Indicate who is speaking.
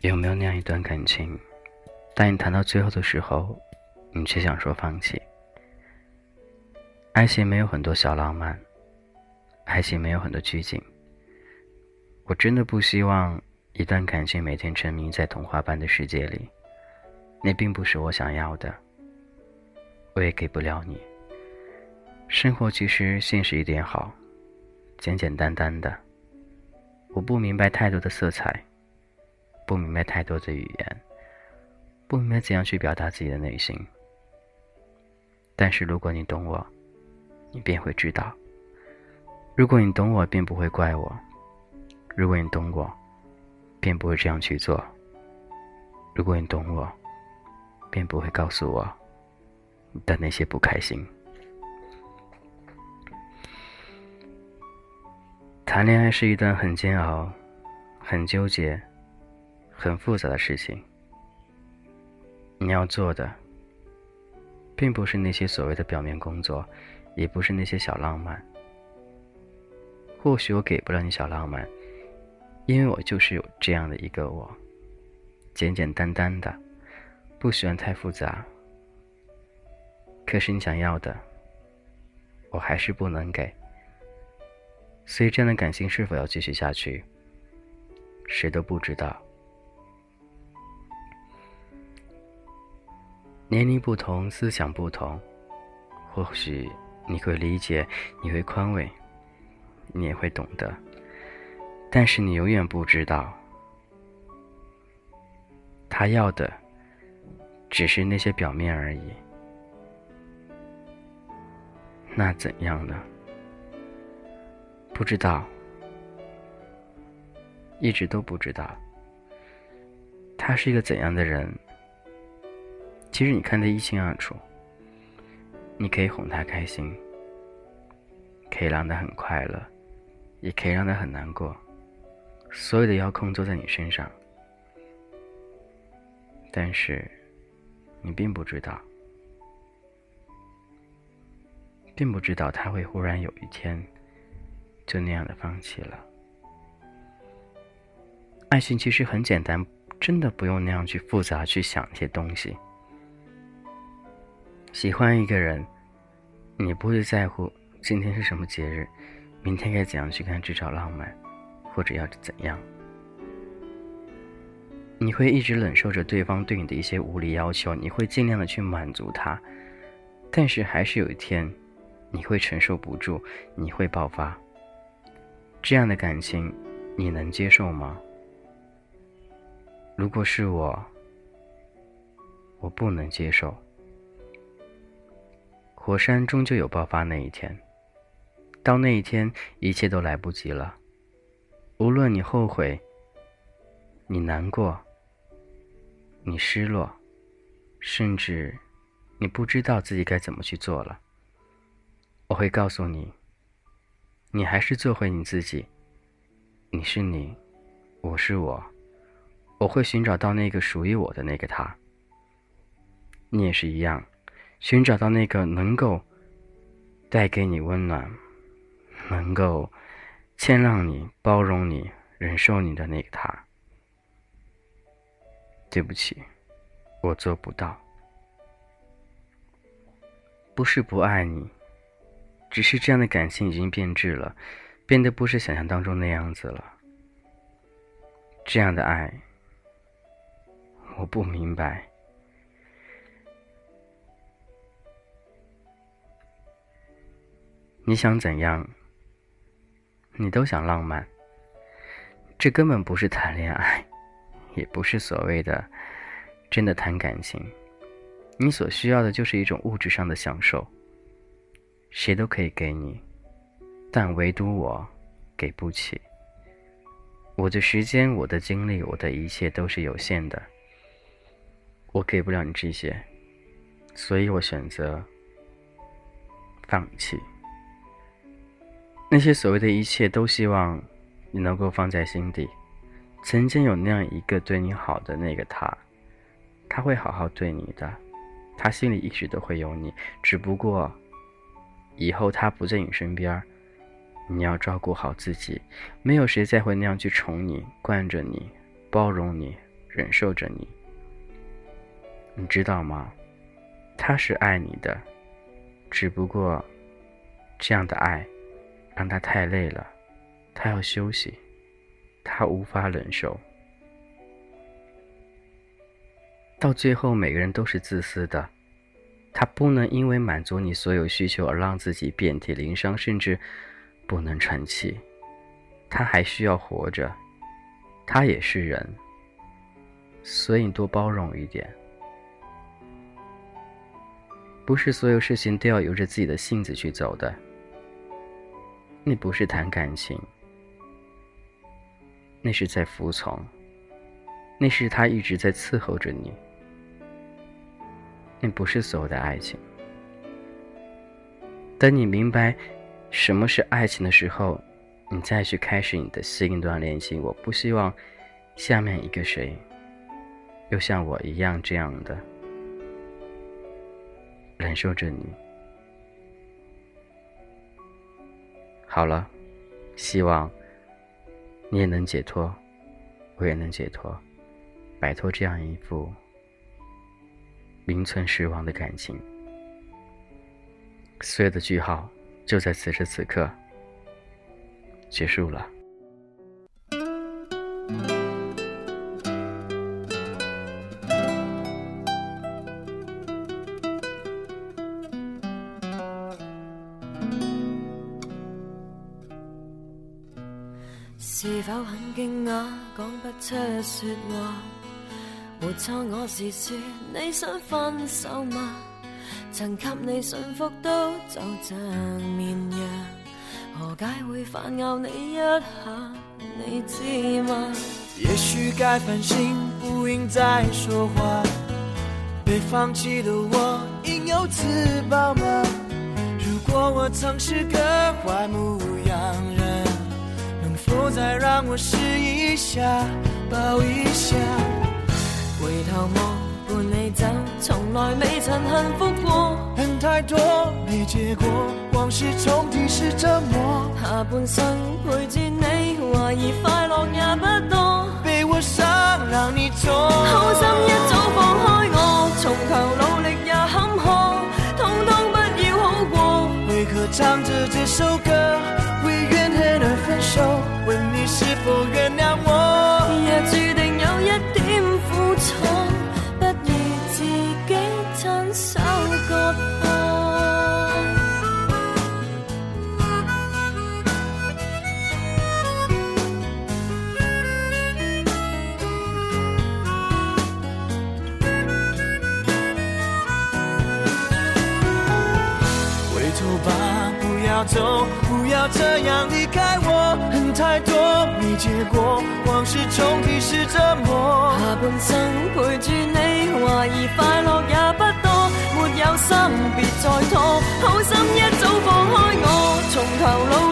Speaker 1: 有没有那样一段感情，当你谈到最后的时候，你却想说放弃？爱情没有很多小浪漫，爱情没有很多拘谨。我真的不希望一段感情每天沉迷在童话般的世界里，那并不是我想要的，我也给不了你。生活其实现实一点好，简简单单的。我不明白太多的色彩，不明白太多的语言，不明白怎样去表达自己的内心。但是如果你懂我，你便会知道；如果你懂我，便不会怪我；如果你懂我，便不会这样去做；如果你懂我，便不会告诉我你的那些不开心。谈恋爱是一段很煎熬、很纠结、很复杂的事情。你要做的，并不是那些所谓的表面工作，也不是那些小浪漫。或许我给不了你小浪漫，因为我就是有这样的一个我，简简单单的，不喜欢太复杂。可是你想要的，我还是不能给。所以，这样的感情是否要继续下去，谁都不知道。年龄不同，思想不同，或许你会理解，你会宽慰，你也会懂得，但是你永远不知道，他要的只是那些表面而已。那怎样呢？不知道，一直都不知道，他是一个怎样的人。其实你看得一清二楚。你可以哄他开心，可以让他很快乐，也可以让他很难过。所有的遥控都在你身上，但是你并不知道，并不知道他会忽然有一天。就那样的放弃了。爱情其实很简单，真的不用那样去复杂去想一些东西。喜欢一个人，你不会在乎今天是什么节日，明天该怎样去看这场浪漫，或者要怎样。你会一直忍受着对方对你的一些无理要求，你会尽量的去满足他，但是还是有一天，你会承受不住，你会爆发。这样的感情，你能接受吗？如果是我，我不能接受。火山终究有爆发那一天，到那一天，一切都来不及了。无论你后悔，你难过，你失落，甚至你不知道自己该怎么去做了，我会告诉你。你还是做回你自己。你是你，我是我，我会寻找到那个属于我的那个他。你也是一样，寻找到那个能够带给你温暖、能够谦让你、包容你、忍受你的那个他。对不起，我做不到。不是不爱你。只是这样的感情已经变质了，变得不是想象当中那样子了。这样的爱，我不明白。你想怎样？你都想浪漫，这根本不是谈恋爱，也不是所谓的真的谈感情。你所需要的就是一种物质上的享受。谁都可以给你，但唯独我给不起。我的时间、我的精力、我的一切都是有限的，我给不了你这些，所以我选择放弃。那些所谓的一切，都希望你能够放在心底。曾经有那样一个对你好的那个他，他会好好对你的，他心里一直都会有你，只不过。以后他不在你身边，你要照顾好自己。没有谁再会那样去宠你、惯着你、包容你、忍受着你。你知道吗？他是爱你的，只不过这样的爱让他太累了，他要休息，他无法忍受。到最后，每个人都是自私的，他不能因为满足你所有需求而让自己遍体鳞伤，甚至不能喘气。他还需要活着，他也是人，所以多包容一点。不是所有事情都要由着自己的性子去走的。那不是谈感情，那是在服从，那是他一直在伺候着你。那不是所有的爱情。等你明白什么是爱情的时候，你再去开始你的新一段恋情。我不希望下面一个谁又像我一样这样的。忍受着你。好了，希望你也能解脱，我也能解脱，摆脱这样一副名存实亡的感情。所有的句号就在此时此刻结束了。
Speaker 2: 出说话？没错，我是说你想分手吗？曾给你驯服都就像绵羊，何解会反咬你一下？你知吗？
Speaker 3: 也许该反省，不应再说话。被放弃的我，应有自保吗？如果我曾是个坏牧羊人。否再让我试一下，抱一下。
Speaker 2: 回头望，伴你走，从来未曾幸福过。
Speaker 3: 恨太多，没结果，往事重提是折磨。
Speaker 2: 下半生陪住你，怀疑快乐也不多。
Speaker 3: 被我伤，让你痛。
Speaker 2: 好心一早放开我，从头努力也坎坷，通通不要好过。
Speaker 3: 为何唱着这首歌，是否原谅走，不要这样离开我。恨太多没结果，往事重提是折磨。
Speaker 2: 下半生陪住你，怀疑快乐也不多。没有心别再拖，好心一早放开我，从头努